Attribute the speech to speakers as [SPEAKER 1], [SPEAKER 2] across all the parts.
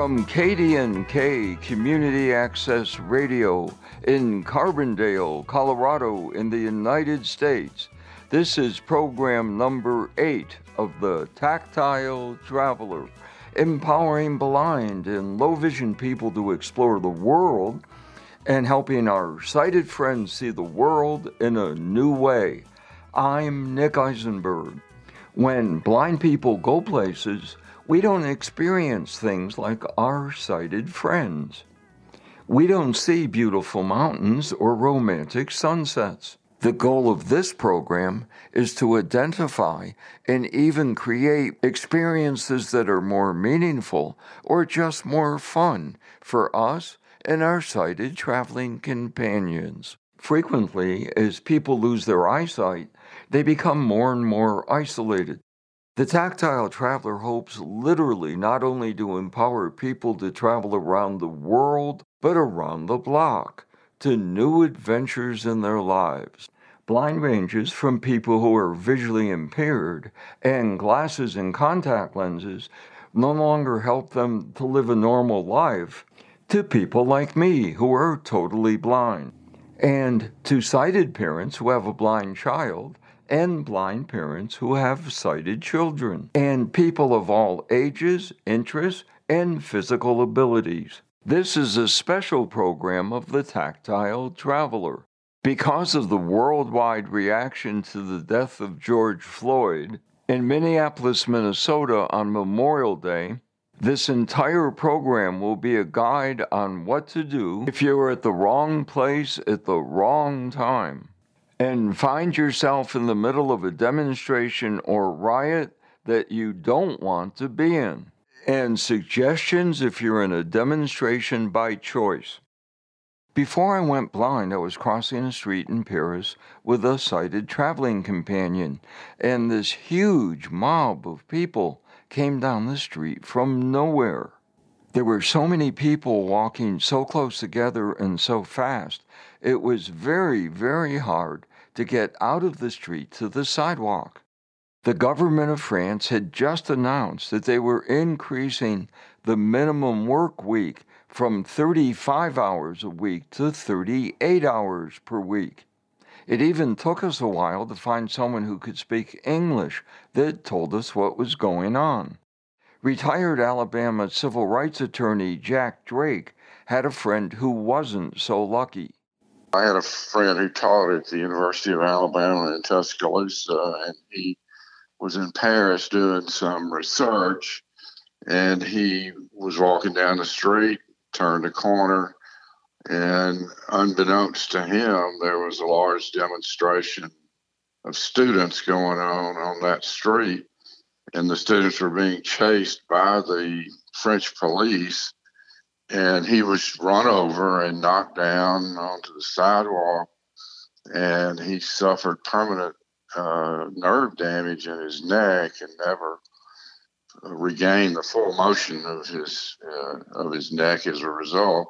[SPEAKER 1] From KDNK Community Access Radio in Carbondale, Colorado, in the United States, this is program number eight of the Tactile Traveler, empowering blind and low vision people to explore the world and helping our sighted friends see the world in a new way. I'm Nick Eisenberg. When blind people go places, we don't experience things like our sighted friends. We don't see beautiful mountains or romantic sunsets. The goal of this program is to identify and even create experiences that are more meaningful or just more fun for us and our sighted traveling companions. Frequently, as people lose their eyesight, they become more and more isolated. The tactile traveler hopes literally not only to empower people to travel around the world, but around the block to new adventures in their lives. Blind ranges from people who are visually impaired and glasses and contact lenses no longer help them to live a normal life to people like me who are totally blind, and to sighted parents who have a blind child, and blind parents who have sighted children, and people of all ages, interests, and physical abilities. This is a special program of the Tactile Traveler. Because of the worldwide reaction to the death of George Floyd in Minneapolis, Minnesota on Memorial Day, this entire program will be a guide on what to do if you're at the wrong place at the wrong time and find yourself in the middle of a demonstration or riot that you don't want to be in, and suggestions if you're in a demonstration by choice. Before I went blind, I was crossing a street in Paris with a sighted traveling companion, and this huge mob of people came down the street from nowhere. There were so many people walking so close together and so fast, it was very, very hard to get out of the street to the sidewalk. The government of France had just announced that they were increasing the minimum work week from 35 hours a week to 38 hours per week. It even took us a while to find someone who could speak English that told us what was going on. Retired Alabama civil rights attorney Jack Drake had a friend who wasn't so lucky.
[SPEAKER 2] I had a friend who taught at the University of Alabama in Tuscaloosa, and he was in Paris doing some research. And he was walking down the street, turned a corner, and unbeknownst to him, there was a large demonstration of students going on on that street. And the students were being chased by the French police. And he was run over and knocked down onto the sidewalk. And he suffered permanent uh, nerve damage in his neck and never regained the full motion of his uh, of his neck as a result.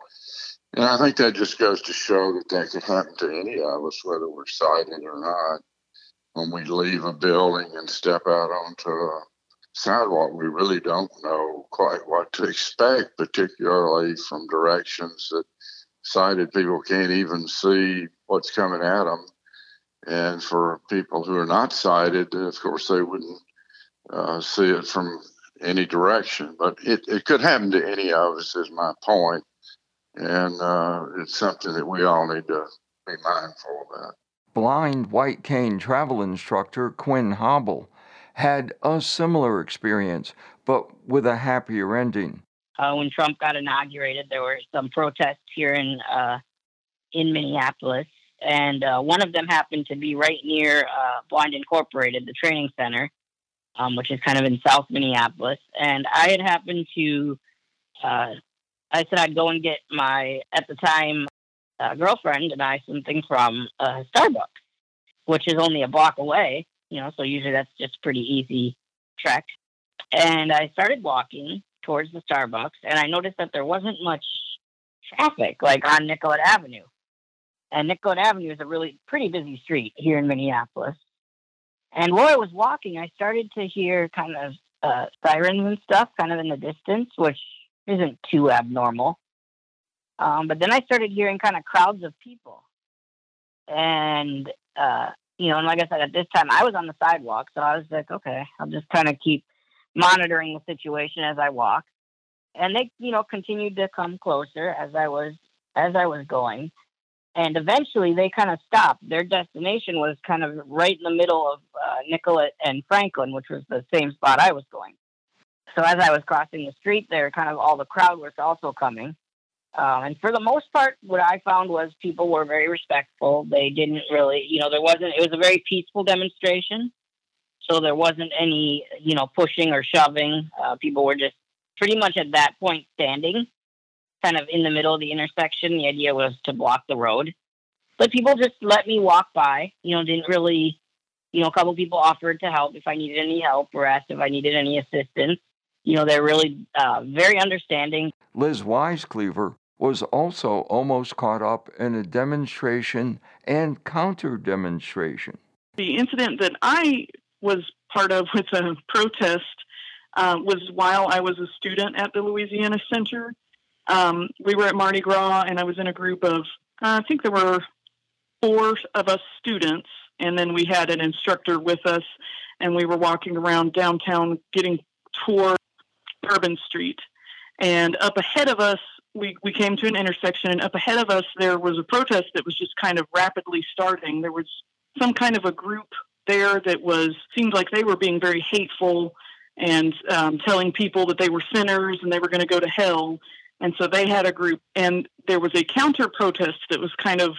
[SPEAKER 2] And I think that just goes to show that that could happen to any of us, whether we're sighted or not. When we leave a building and step out onto a sidewalk, we really don't know quite what to expect, particularly from directions that sighted people can't even see what's coming at them. And for people who are not sighted, of course, they wouldn't uh, see it from any direction. But it, it could happen to any of us, is my point. and uh, it's something that we all need to be mindful about.
[SPEAKER 1] Blind white cane travel instructor Quinn Hobble had a similar experience, but with a happier ending.
[SPEAKER 3] Uh, when Trump got inaugurated, there were some protests here in uh, in Minneapolis, and uh, one of them happened to be right near uh, Blind Incorporated, the training center, um, which is kind of in South Minneapolis. And I had happened to uh, I said I'd go and get my, at the time, uh, girlfriend and I something from Starbucks, which is only a block away, you know, so usually that's just pretty easy trek. And I started walking towards the Starbucks and I noticed that there wasn't much traffic like on Nicollet Avenue. And Nicollet Avenue is a really pretty busy street here in Minneapolis. And while I was walking, I started to hear kind of uh, sirens and stuff kind of in the distance, which isn't too abnormal. Um, but then I started hearing kind of crowds of people, and uh, you know, and like I said, at this time I was on the sidewalk, so I was like, okay, I'll just kind of keep monitoring the situation as I walk. And they, you know, continued to come closer as I was as I was going, and eventually they kind of stopped. Their destination was kind of right in the middle of uh, Nicollet and Franklin, which was the same spot I was going. So as I was crossing the street, there, kind of all the crowd was also coming. Um, and for the most part, what I found was people were very respectful. They didn't really, you know, there wasn't, it was a very peaceful demonstration. So there wasn't any, you know, pushing or shoving. Uh, people were just pretty much at that point standing, kind of in the middle of the intersection. The idea was to block the road. But people just let me walk by, you know, didn't really, you know, a couple people offered to help if I needed any help or asked if I needed any assistance. You know, they're really uh, very understanding.
[SPEAKER 1] Liz Weiscleaver was also almost caught up in a demonstration and counter demonstration.
[SPEAKER 4] The incident that I was part of with a protest uh, was while I was a student at the Louisiana Center. Um, we were at Mardi Gras, and I was in a group of, uh, I think there were four of us students, and then we had an instructor with us, and we were walking around downtown getting toward Bourbon Street. And up ahead of us we, we came to an intersection, and up ahead of us, there was a protest that was just kind of rapidly starting. There was some kind of a group there that was seemed like they were being very hateful and um, telling people that they were sinners and they were going to go to hell. And so they had a group, and there was a counter protest that was kind of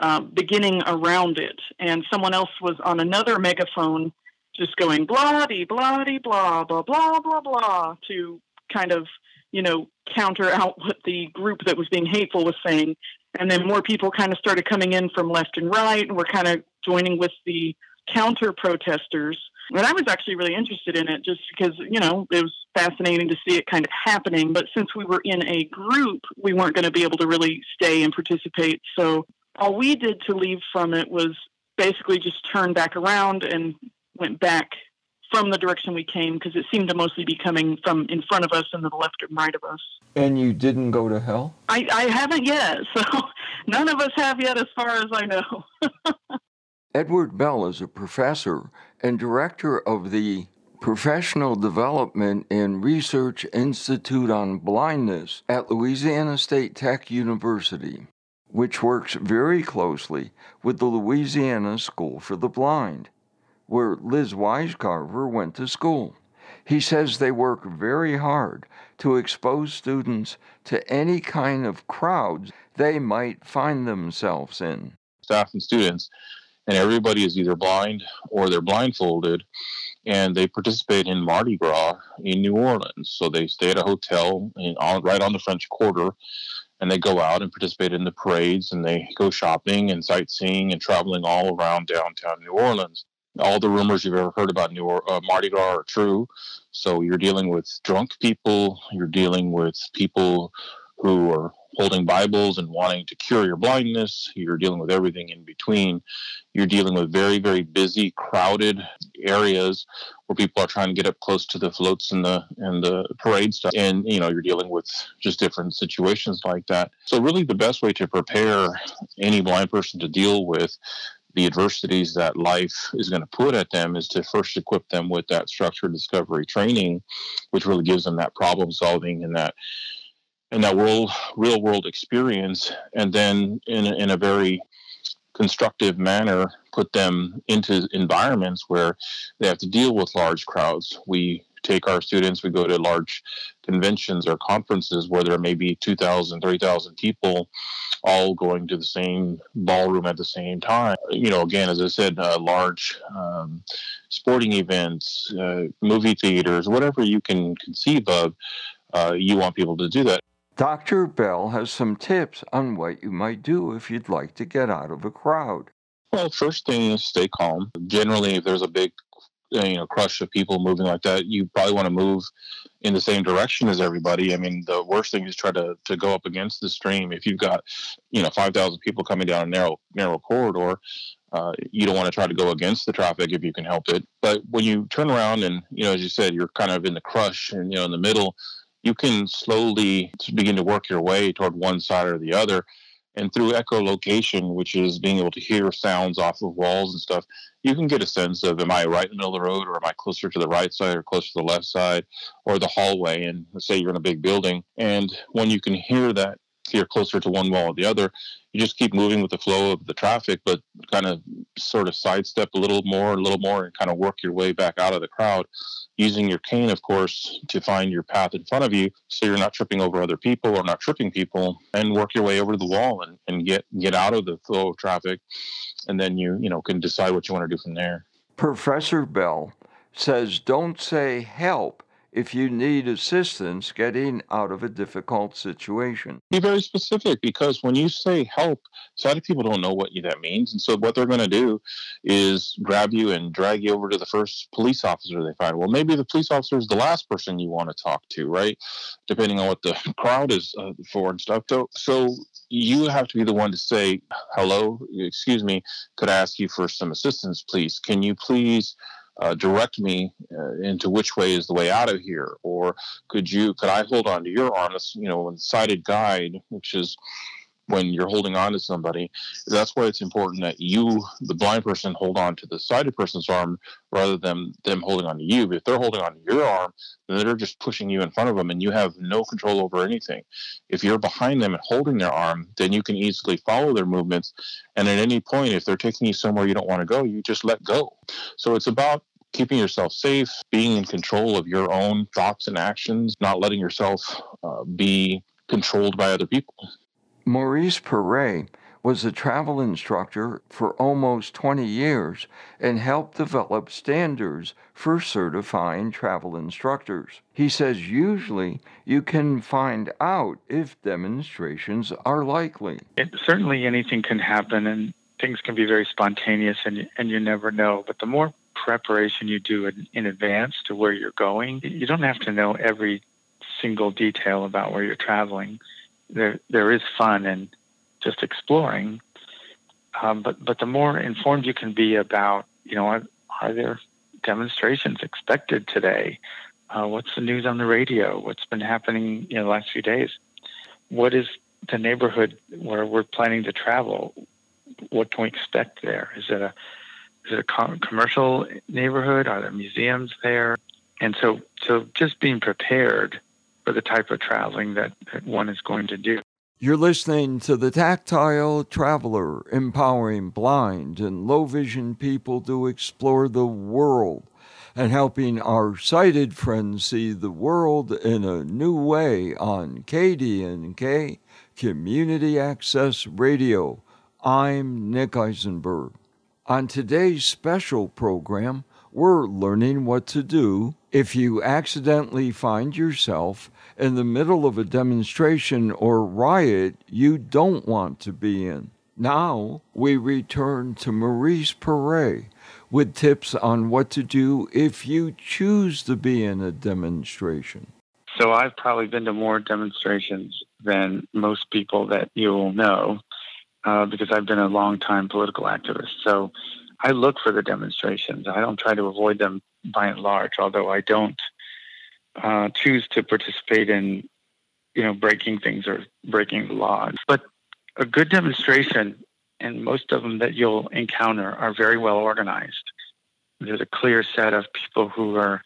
[SPEAKER 4] uh, beginning around it. And someone else was on another megaphone just going blah de blah blah blah blah blah blah to kind of you know, counter out what the group that was being hateful was saying. And then more people kind of started coming in from left and right, and we're kind of joining with the counter protesters. And I was actually really interested in it just because, you know, it was fascinating to see it kind of happening. But since we were in a group, we weren't going to be able to really stay and participate. So all we did to leave from it was basically just turn back around and went back from the direction we came because it seemed to mostly be coming from in front of us and to the left and right of us.
[SPEAKER 1] And you didn't go to hell?
[SPEAKER 4] I, I haven't yet, so none of us have yet, as far as I know.
[SPEAKER 1] Edward Bell is a professor and director of the Professional Development and Research Institute on Blindness at Louisiana State Tech University, which works very closely with the Louisiana School for the Blind where Liz Weiscarver went to school. He says they work very hard to expose students to any kind of crowds they might find themselves in.
[SPEAKER 5] Staff and students, and everybody is either blind or they're blindfolded, and they participate in Mardi Gras in New Orleans. So they stay at a hotel in, on, right on the French Quarter, and they go out and participate in the parades, and they go shopping and sightseeing and traveling all around downtown New Orleans all the rumors you've ever heard about New or- uh, Mardi Gras are true. So you're dealing with drunk people, you're dealing with people who are holding Bibles and wanting to cure your blindness. You're dealing with everything in between. You're dealing with very, very busy, crowded areas where people are trying to get up close to the floats and the and the parade stuff. And you know, you're dealing with just different situations like that. So really the best way to prepare any blind person to deal with the adversities that life is going to put at them is to first equip them with that structured discovery training, which really gives them that problem solving and that and that world real world experience, and then in in a very constructive manner put them into environments where they have to deal with large crowds. We take our students, we go to large conventions or conferences where there may be 2,000, 3,000 people all going to the same ballroom at the same time. You know, again, as I said, uh, large um, sporting events, uh, movie theaters, whatever you can conceive of, uh, you want people to do that.
[SPEAKER 1] Dr. Bell has some tips on what you might do if you'd like to get out of a crowd.
[SPEAKER 5] Well, first thing is stay calm. Generally, if there's a big you know crush of people moving like that, you probably want to move in the same direction as everybody. I mean, the worst thing is try to to go up against the stream. If you've got you know five thousand people coming down a narrow narrow corridor, uh, you don't want to try to go against the traffic if you can help it. But when you turn around and you know, as you said, you're kind of in the crush and you know in the middle, you can slowly begin to work your way toward one side or the other. And through echolocation, which is being able to hear sounds off of walls and stuff, you can get a sense of am I right in the middle of the road or am I closer to the right side or closer to the left side or the hallway? And let's say you're in a big building. And when you can hear that you're closer to one wall or the other. You just keep moving with the flow of the traffic, but kind of sort of sidestep a little more, a little more, and kind of work your way back out of the crowd using your cane, of course, to find your path in front of you so you're not tripping over other people or not tripping people and work your way over the wall and, and get, get out of the flow of traffic. And then you, you know, can decide what you want to do from there.
[SPEAKER 1] Professor Bell says don't say help if you need assistance getting out of a difficult situation.
[SPEAKER 5] Be very specific because when you say help, sighted people don't know what that means. And so what they're going to do is grab you and drag you over to the first police officer they find. Well, maybe the police officer is the last person you want to talk to, right? Depending on what the crowd is uh, for and stuff. So, so you have to be the one to say, hello, excuse me, could I ask you for some assistance, please? Can you please uh, direct me uh, into which way is the way out of here? Or could you could i hold on to your arm this you know sighted guide which is when you're holding on to somebody. That's why it's important that you, the blind person, hold on to the sighted person's arm rather than them holding on to you. If they're holding on to your arm, then they're just pushing you in front of them and you have no control over anything. If you're behind them and holding their arm, then you can easily follow their movements. And at any point, if they're taking you somewhere you don't want to go, you just let go. So it's about keeping yourself safe, being in control of your own thoughts and actions, not letting yourself uh, be controlled by other people.
[SPEAKER 1] Maurice Perret was a travel instructor for almost 20 years and helped develop standards for certifying travel instructors. He says usually you can find out if demonstrations are likely.
[SPEAKER 6] It, certainly anything can happen and things can be very spontaneous and, and you never know. But the more preparation you do in, in advance to where you're going, you don't have to know every single detail about where you're traveling there there is fun in just exploring. Um, but but the more informed you can be about, you know, are, are there demonstrations expected today? Uh, what's the news on the radio? What's been happening in the last few days? What is the neighborhood where we're planning to travel? What can we expect there? Is it a is it a commercial neighborhood? Are there museums there? And so so just being prepared for the type of traveling that, that one is going to do.
[SPEAKER 1] You're listening to the Tactile Traveler, empowering blind and low vision people to explore the world and helping our sighted friends see the world in a new way on KDNK Community Access Radio. I'm Nick Eisenberg. On today's special program, we're learning what to do if you accidentally find yourself in the middle of a demonstration or riot you don't want to be in. Now we return to Maurice Perret with tips on what to do if you choose to be in a demonstration.
[SPEAKER 6] So I've probably been to more demonstrations than most people that you'll know uh, because I've been a long time political activist. So I look for the demonstrations. I don't try to avoid them by and large, although I don't uh, choose to participate in, you know, breaking things or breaking the laws. But a good demonstration, and most of them that you'll encounter, are very well organized. There's a clear set of people who are,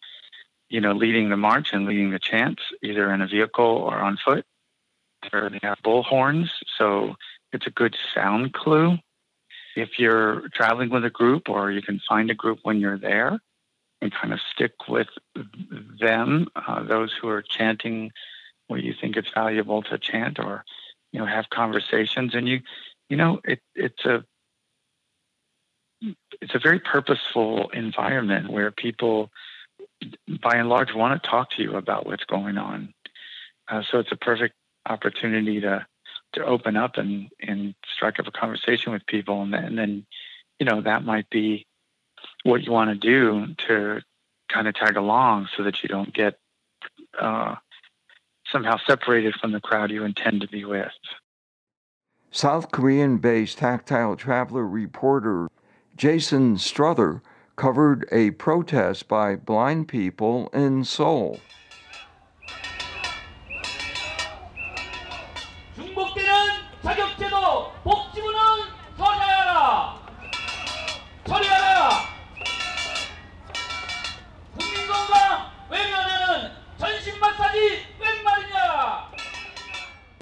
[SPEAKER 6] you know, leading the march and leading the chants, either in a vehicle or on foot. Or they have bullhorns, so it's a good sound clue. If you're traveling with a group, or you can find a group when you're there, and kind of stick with them, uh, those who are chanting what you think it's valuable to chant or, you know, have conversations. And you, you know, it, it's a, it's a very purposeful environment where people, by and large, want to talk to you about what's going on. Uh, so it's a perfect opportunity to to open up and and strike up a conversation with people, and then, and then you know that might be what you want to do to kind of tag along so that you don't get uh, somehow separated from the crowd you intend to be with.
[SPEAKER 1] South Korean based tactile traveler reporter Jason Strother covered a protest by blind people in Seoul.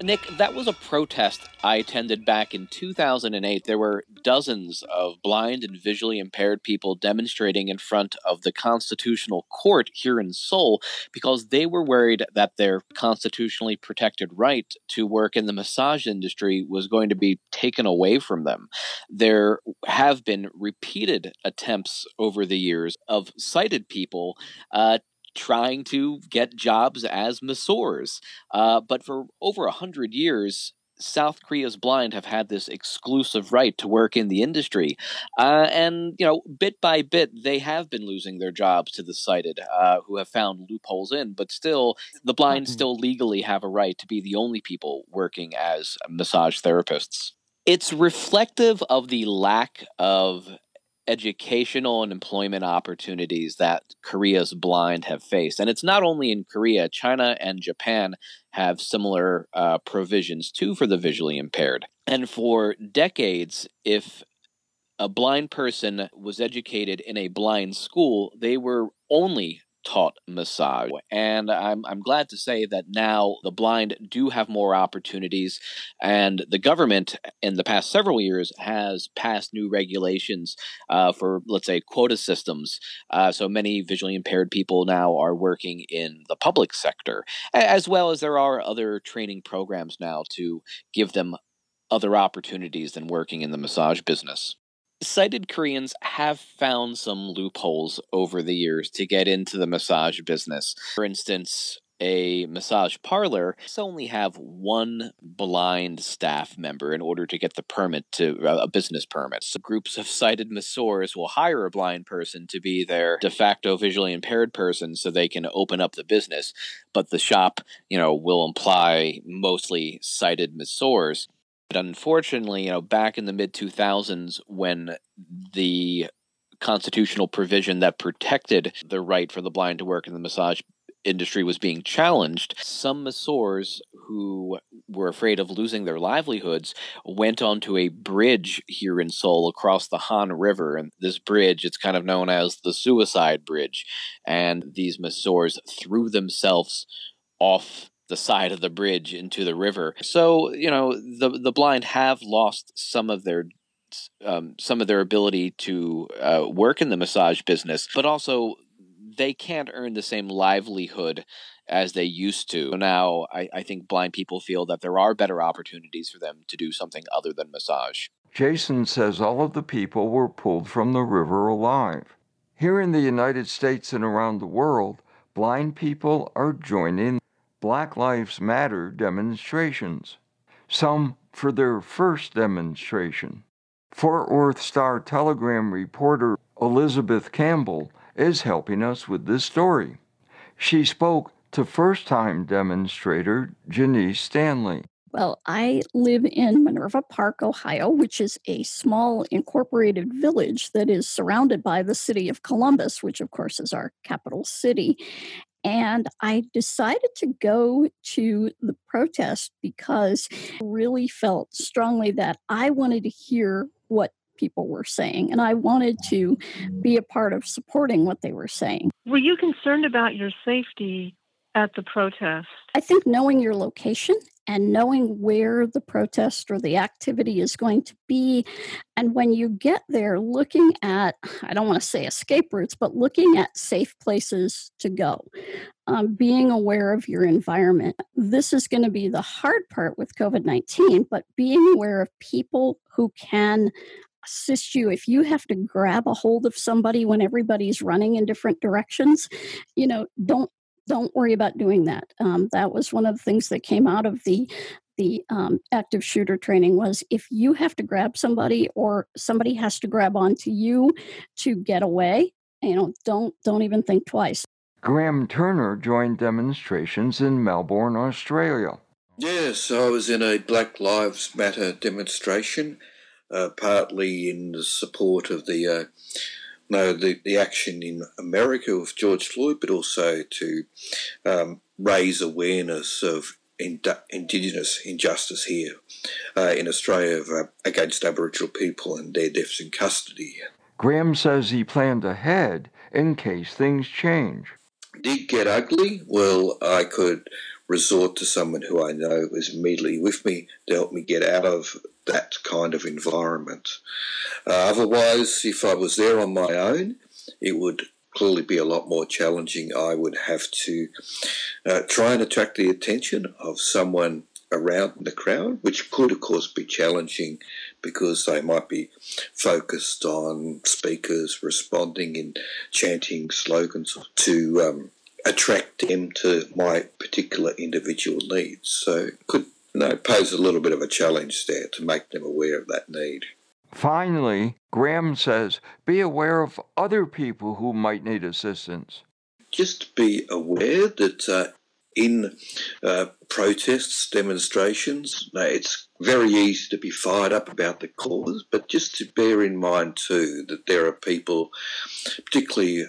[SPEAKER 7] Nick, that was a protest I attended back in 2008. There were dozens of blind and visually impaired people demonstrating in front of the Constitutional Court here in Seoul because they were worried that their constitutionally protected right to work in the massage industry was going to be taken away from them. There have been repeated attempts over the years of sighted people uh, trying to get jobs as masseurs. Uh, but for over a hundred years, South Korea's blind have had this exclusive right to work in the industry. Uh, and, you know, bit by bit, they have been losing their jobs to the sighted uh, who have found loopholes in, but still, the blind mm-hmm. still legally have a right to be the only people working as massage therapists. It's reflective of the lack of educational and employment opportunities that Korea's blind have faced. And it's not only in Korea, China and Japan have similar uh, provisions too for the visually impaired. And for decades, if a blind person was educated in a blind school, they were only taught massage. And I'm, I'm glad to say that now the blind do have more opportunities. And the government, in the past several years, has passed new regulations uh, for, let's say, quota systems. Uh, so many visually impaired people now are working in the public sector, as well as there are other training programs now to give them other opportunities than working in the massage business sighted Koreans have found some loopholes over the years to get into the massage business. For instance, a massage parlor only have one blind staff member in order to get the permit to uh, a business permit. So groups of sighted masseurs will hire a blind person to be their de facto visually impaired person so they can open up the business. But the shop, you know, will imply mostly sighted masseurs. But unfortunately, you know, back in the mid 2000s, when the constitutional provision that protected the right for the blind to work in the massage industry was being challenged, some masseurs who were afraid of losing their livelihoods went onto a bridge here in Seoul across the Han River. And this bridge, it's kind of known as the suicide bridge. And these masseurs threw themselves off the side of the bridge into the river. So you know the the blind have lost some of their um, some of their ability to uh, work in the massage business, but also they can't earn the same livelihood as they used to. Now, I, I think blind people feel that there are better opportunities for them to do something other than massage.
[SPEAKER 1] Jason says all of the people were pulled from the river alive. Here in the United States and around the world, blind people are joining Black Lives Matter demonstrations, some for their first demonstration. Fort Worth Star Telegram reporter Elizabeth Campbell is helping us with this story. She spoke to first time demonstrator Janice Stanley.
[SPEAKER 8] Well, I live in Minerva Park, Ohio, which is a small incorporated village that is surrounded by the city of Columbus, which, of course, is our capital city. And I decided to go to the protest because I really felt strongly that I wanted to hear what people were saying and I wanted to be a part of supporting what they were saying.
[SPEAKER 9] Were you concerned about your safety at the protest?
[SPEAKER 8] I think knowing your location and knowing where the protest or the activity is going to be. And when you get there, looking at, I don't want to say escape routes, but looking at safe places to go, um, being aware of your environment. This is going to be the hard part with COVID 19, but being aware of people who can assist you if you have to grab a hold of somebody when everybody's running in different directions you know don't don't worry about doing that. Um, that was one of the things that came out of the the um, active shooter training was if you have to grab somebody or somebody has to grab onto you to get away, you know, don't don't even think twice.
[SPEAKER 1] Graham Turner joined demonstrations in Melbourne, Australia.
[SPEAKER 10] Yes, I was in a Black Lives Matter demonstration, uh, partly in support of the uh, no, the, the action in America with George Floyd, but also to um, raise awareness of Indigenous injustice here uh, in Australia uh, against Aboriginal people and their deaths in custody.
[SPEAKER 1] Graham says he planned ahead in case things change.
[SPEAKER 10] Did get ugly? Well, I could resort to someone who I know is immediately with me to help me get out of that kind of environment. Uh, otherwise, if I was there on my own, it would clearly be a lot more challenging. I would have to uh, try and attract the attention of someone around the crowd, which could, of course, be challenging because they might be focused on speakers responding and chanting slogans to um, attract them to my particular individual needs. So it could you know, pose a little bit of a challenge there to make them aware of that need.
[SPEAKER 1] Finally, Graham says be aware of other people who might need assistance.
[SPEAKER 10] Just be aware that uh, in uh, protests, demonstrations, it's very easy to be fired up about the cause, but just to bear in mind too that there are people, particularly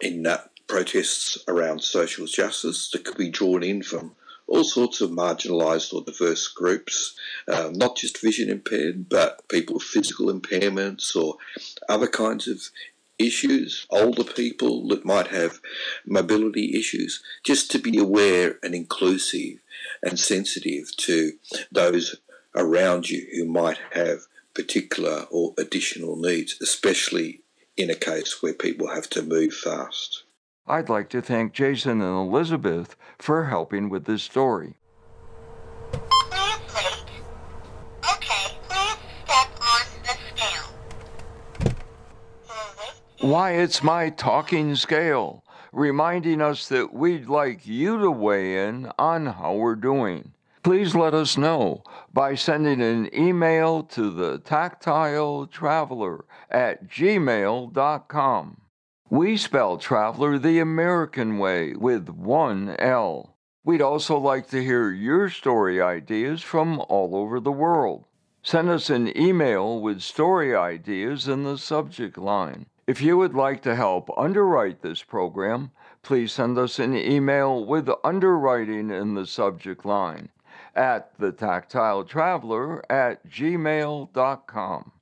[SPEAKER 10] in uh, protests around social justice, that could be drawn in from all sorts of marginalised or diverse groups, uh, not just vision impaired, but people with physical impairments or other kinds of issues, older people that might have mobility issues, just to be aware and inclusive and sensitive to those around you who might have particular or additional needs, especially in a case where people have to move fast.
[SPEAKER 1] I'd like to thank Jason and Elizabeth for helping with this story. Why, it's my talking scale, reminding us that we'd like you to weigh in on how we're doing. Please let us know by sending an email to the tactile traveler at gmail.com. We spell traveler the American way with one L. We'd also like to hear your story ideas from all over the world. Send us an email with story ideas in the subject line. If you would like to help underwrite this program, please send us an email with underwriting in the subject line at the tactile traveler at gmail.com.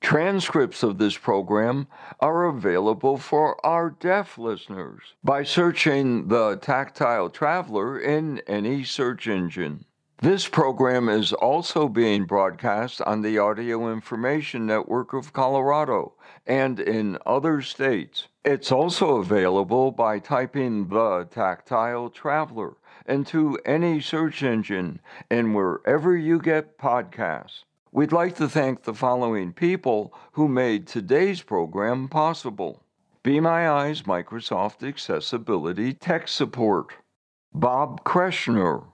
[SPEAKER 1] Transcripts of this program are available for our deaf listeners by searching the Tactile Traveler in any search engine. This program is also being broadcast on the Audio Information Network of Colorado and in other states. It's also available by typing the Tactile Traveler into any search engine and wherever you get podcasts. We'd like to thank the following people who made today's program possible. Be My Eyes Microsoft Accessibility Tech Support, Bob Kreshner,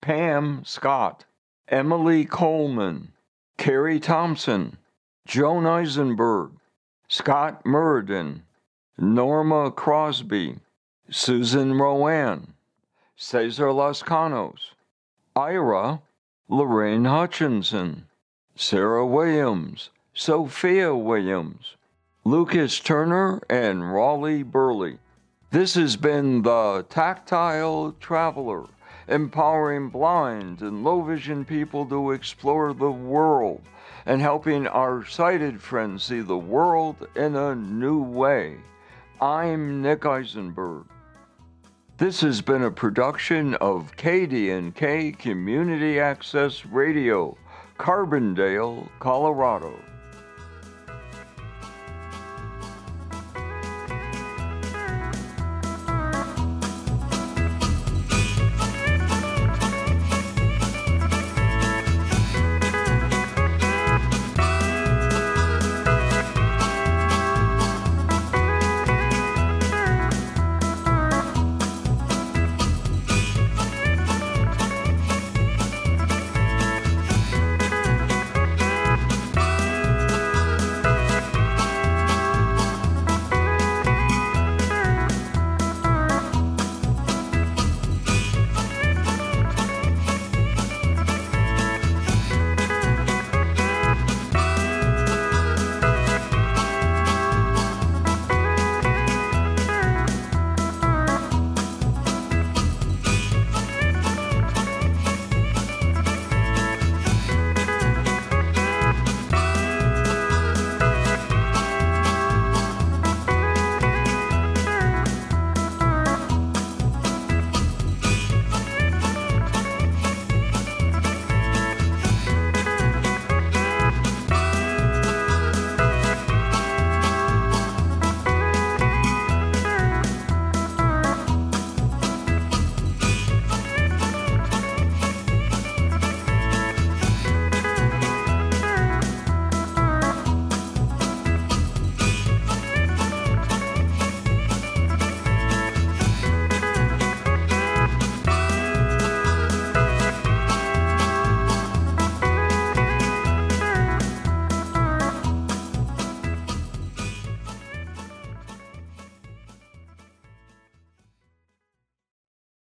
[SPEAKER 1] Pam Scott, Emily Coleman, Carrie Thompson, Joan Eisenberg, Scott Murden, Norma Crosby, Susan Rowan, Cesar Lascanos, Ira, Lorraine Hutchinson, Sarah Williams, Sophia Williams, Lucas Turner, and Raleigh Burley. This has been the Tactile Traveler, empowering blind and low vision people to explore the world and helping our sighted friends see the world in a new way. I'm Nick Eisenberg. This has been a production of KDNK Community Access Radio Carbondale, Colorado.